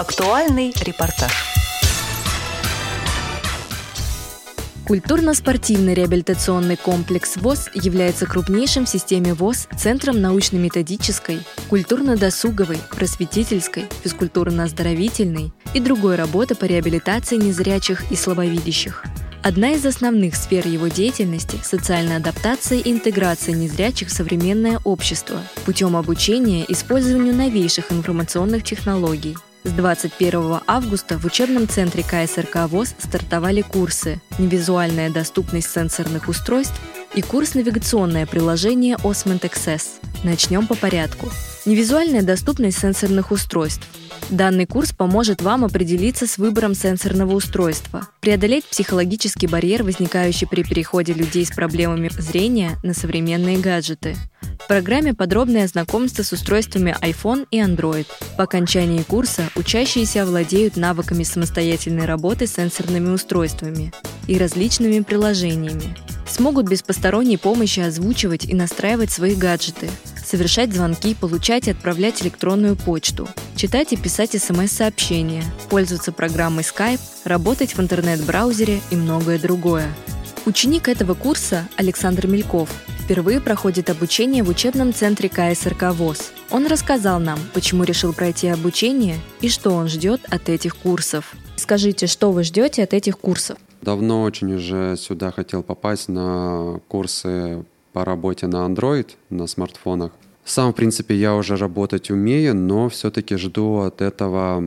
Актуальный репортаж. Культурно-спортивный реабилитационный комплекс ВОЗ является крупнейшим в системе ВОЗ центром научно-методической, культурно-досуговой, просветительской, физкультурно-оздоровительной и другой работы по реабилитации незрячих и слабовидящих. Одна из основных сфер его деятельности – социальная адаптация и интеграция незрячих в современное общество путем обучения использованию новейших информационных технологий – с 21 августа в учебном центре КСРК ВОЗ стартовали курсы «Невизуальная доступность сенсорных устройств» и курс «Навигационное приложение Osment Access». Начнем по порядку. Невизуальная доступность сенсорных устройств. Данный курс поможет вам определиться с выбором сенсорного устройства, преодолеть психологический барьер, возникающий при переходе людей с проблемами зрения на современные гаджеты. Программе подробное знакомство с устройствами iPhone и Android. По окончании курса учащиеся овладеют навыками самостоятельной работы с сенсорными устройствами и различными приложениями. Смогут без посторонней помощи озвучивать и настраивать свои гаджеты, совершать звонки, получать и отправлять электронную почту, читать и писать смс-сообщения, пользоваться программой Skype, работать в интернет-браузере и многое другое. Ученик этого курса Александр Мельков впервые проходит обучение в учебном центре КСРК ВОЗ. Он рассказал нам, почему решил пройти обучение и что он ждет от этих курсов. Скажите, что вы ждете от этих курсов? Давно очень уже сюда хотел попасть на курсы по работе на Android, на смартфонах. Сам, в принципе, я уже работать умею, но все-таки жду от этого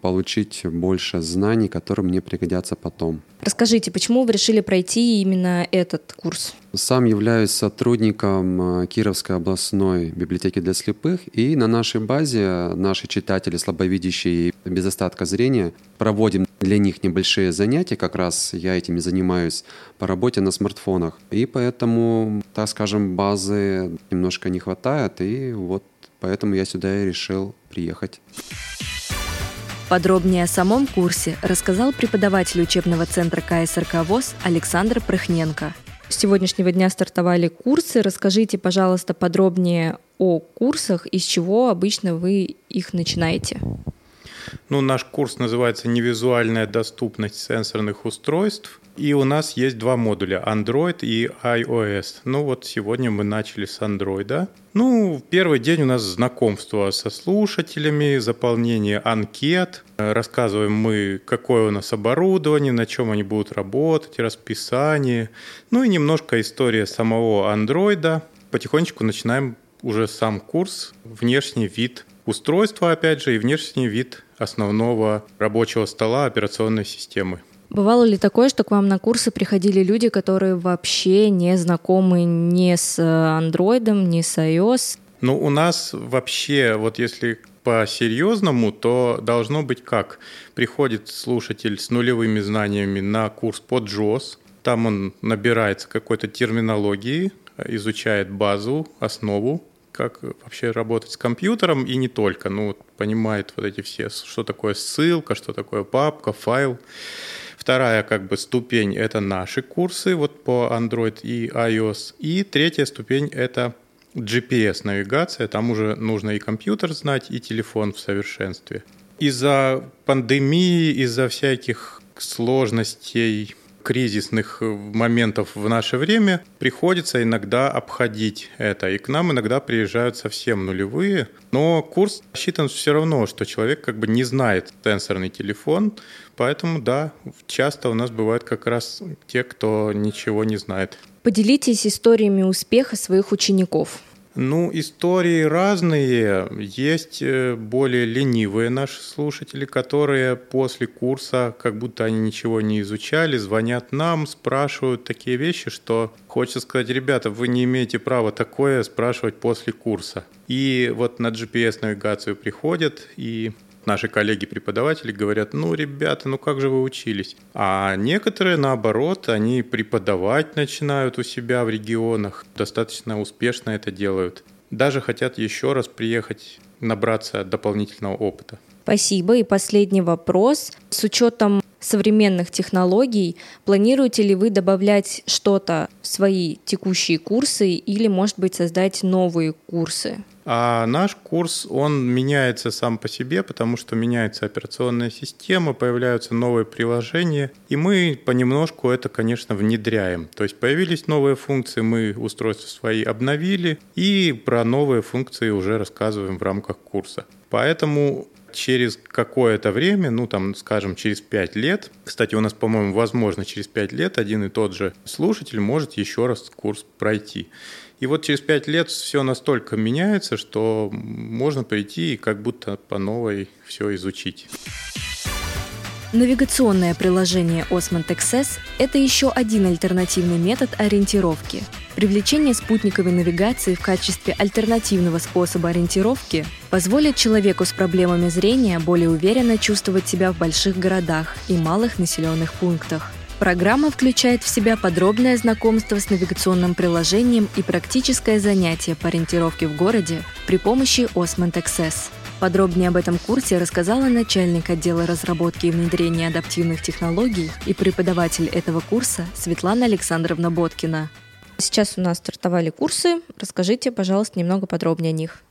получить больше знаний, которые мне пригодятся потом. Расскажите, почему вы решили пройти именно этот курс? Сам являюсь сотрудником э, Кировской областной библиотеки для слепых, и на нашей базе наши читатели, слабовидящие и без остатка зрения, проводим для них небольшие занятия, как раз я этими занимаюсь по работе на смартфонах. И поэтому, так скажем, базы немножко не хватает, и вот поэтому я сюда и решил приехать. Подробнее о самом курсе рассказал преподаватель учебного центра КСРК ВОЗ Александр Прыхненко. С сегодняшнего дня стартовали курсы. Расскажите, пожалуйста, подробнее о курсах, из чего обычно вы их начинаете. Ну, наш курс называется «Невизуальная доступность сенсорных устройств». И у нас есть два модуля – Android и iOS. Ну вот сегодня мы начали с Android. Ну, первый день у нас знакомство со слушателями, заполнение анкет. Рассказываем мы, какое у нас оборудование, на чем они будут работать, расписание. Ну и немножко история самого Android. Потихонечку начинаем уже сам курс, внешний вид устройства, опять же, и внешний вид основного рабочего стола операционной системы. Бывало ли такое, что к вам на курсы приходили люди, которые вообще не знакомы ни с андроидом, ни с iOS? Ну, у нас вообще, вот если по-серьезному, то должно быть как? Приходит слушатель с нулевыми знаниями на курс по JOS, там он набирается какой-то терминологии, изучает базу, основу, как вообще работать с компьютером и не только, ну, понимает вот эти все, что такое ссылка, что такое папка, файл. Вторая как бы ступень – это наши курсы вот по Android и iOS. И третья ступень – это GPS-навигация. Там уже нужно и компьютер знать, и телефон в совершенстве. Из-за пандемии, из-за всяких сложностей кризисных моментов в наше время приходится иногда обходить это. И к нам иногда приезжают совсем нулевые. Но курс рассчитан все равно, что человек как бы не знает сенсорный телефон. Поэтому, да, часто у нас бывают как раз те, кто ничего не знает. Поделитесь историями успеха своих учеников. Ну, истории разные. Есть э, более ленивые наши слушатели, которые после курса, как будто они ничего не изучали, звонят нам, спрашивают такие вещи, что хочется сказать, ребята, вы не имеете права такое спрашивать после курса. И вот на GPS-навигацию приходят и наши коллеги-преподаватели говорят, ну, ребята, ну как же вы учились? А некоторые, наоборот, они преподавать начинают у себя в регионах, достаточно успешно это делают. Даже хотят еще раз приехать, набраться дополнительного опыта. Спасибо. И последний вопрос. С учетом современных технологий. Планируете ли вы добавлять что-то в свои текущие курсы или, может быть, создать новые курсы? А наш курс, он меняется сам по себе, потому что меняется операционная система, появляются новые приложения, и мы понемножку это, конечно, внедряем. То есть появились новые функции, мы устройства свои обновили, и про новые функции уже рассказываем в рамках курса. Поэтому через какое-то время, ну там, скажем, через 5 лет, кстати, у нас, по-моему, возможно, через 5 лет один и тот же слушатель может еще раз курс пройти. И вот через пять лет все настолько меняется, что можно прийти и как будто по новой все изучить. Навигационное приложение Osmond XS – это еще один альтернативный метод ориентировки. Привлечение спутниковой навигации в качестве альтернативного способа ориентировки позволит человеку с проблемами зрения более уверенно чувствовать себя в больших городах и малых населенных пунктах – Программа включает в себя подробное знакомство с навигационным приложением и практическое занятие по ориентировке в городе при помощи Osmond Access. Подробнее об этом курсе рассказала начальник отдела разработки и внедрения адаптивных технологий и преподаватель этого курса Светлана Александровна Боткина. Сейчас у нас стартовали курсы. Расскажите, пожалуйста, немного подробнее о них.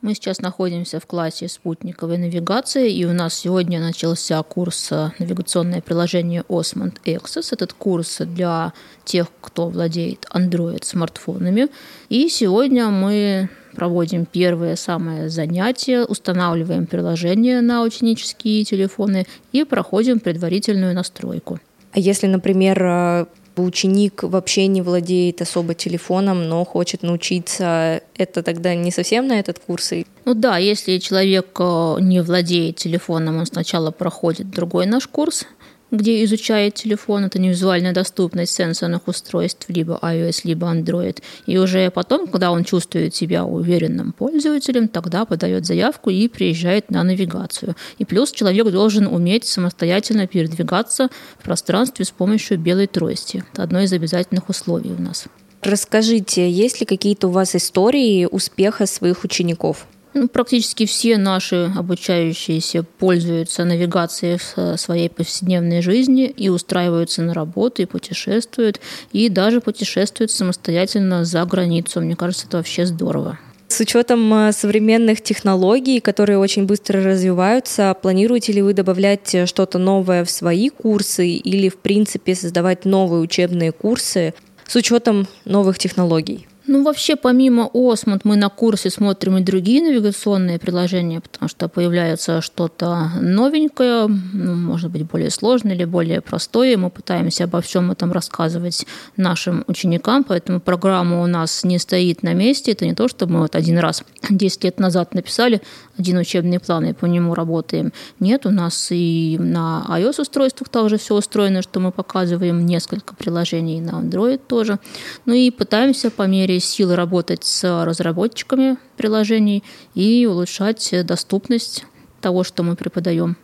Мы сейчас находимся в классе спутниковой навигации, и у нас сегодня начался курс э, навигационное приложение Osmond Access. Этот курс для тех, кто владеет Android смартфонами. И сегодня мы проводим первое самое занятие, устанавливаем приложение на ученические телефоны и проходим предварительную настройку. А если, например, э, ученик вообще не владеет особо телефоном, но хочет научиться, это тогда не совсем на этот курс? Ну да, если человек э, не владеет телефоном, он сначала проходит другой наш курс, где изучает телефон, это не визуальная доступность сенсорных устройств, либо iOS, либо Android. И уже потом, когда он чувствует себя уверенным пользователем, тогда подает заявку и приезжает на навигацию. И плюс человек должен уметь самостоятельно передвигаться в пространстве с помощью белой трости. Это одно из обязательных условий у нас. Расскажите, есть ли какие-то у вас истории успеха своих учеников? Ну, практически все наши обучающиеся пользуются навигацией в своей повседневной жизни и устраиваются на работу, и путешествуют, и даже путешествуют самостоятельно за границу. Мне кажется, это вообще здорово. С учетом э, современных технологий, которые очень быстро развиваются, планируете ли вы добавлять что-то новое в свои курсы или, в принципе, создавать новые учебные курсы с учетом новых технологий? Ну, вообще, помимо Осмот, мы на курсе смотрим и другие навигационные приложения, потому что появляется что-то новенькое, ну, может быть, более сложное или более простое. Мы пытаемся обо всем этом рассказывать нашим ученикам, поэтому программа у нас не стоит на месте. Это не то, что мы вот один раз 10 лет назад написали один учебный план и по нему работаем. Нет, у нас и на iOS-устройствах также все устроено, что мы показываем несколько приложений на Android тоже. Ну и пытаемся по мере силы работать с разработчиками приложений и улучшать доступность того, что мы преподаем.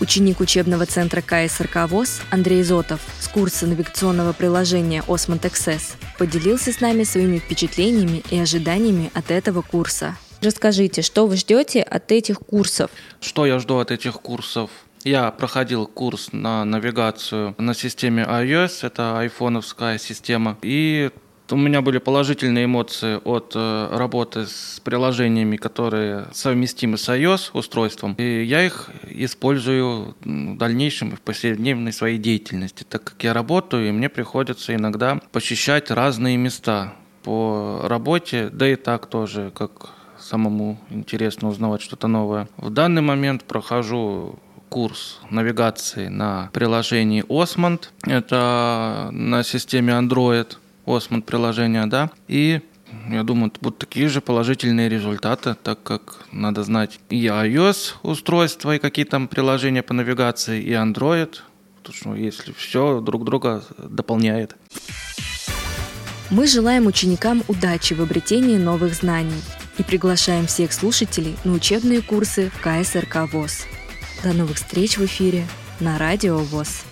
Ученик учебного центра КСРК ВОЗ Андрей Зотов с курса навигационного приложения Osmond Access поделился с нами своими впечатлениями и ожиданиями от этого курса. Расскажите, что вы ждете от этих курсов? Что я жду от этих курсов? Я проходил курс на навигацию на системе iOS, это айфоновская система, и у меня были положительные эмоции от э, работы с приложениями, которые совместимы с iOS устройством. И я их использую в дальнейшем в повседневной своей деятельности, так как я работаю, и мне приходится иногда посещать разные места по работе, да и так тоже, как самому интересно узнавать что-то новое. В данный момент прохожу курс навигации на приложении Osmond. Это на системе Android. Osmond приложения, да, и я думаю, будут такие же положительные результаты, так как надо знать и iOS устройства, и какие там приложения по навигации, и Android, потому что если все друг друга дополняет. Мы желаем ученикам удачи в обретении новых знаний и приглашаем всех слушателей на учебные курсы в КСРК ВОЗ. До новых встреч в эфире на Радио ВОЗ.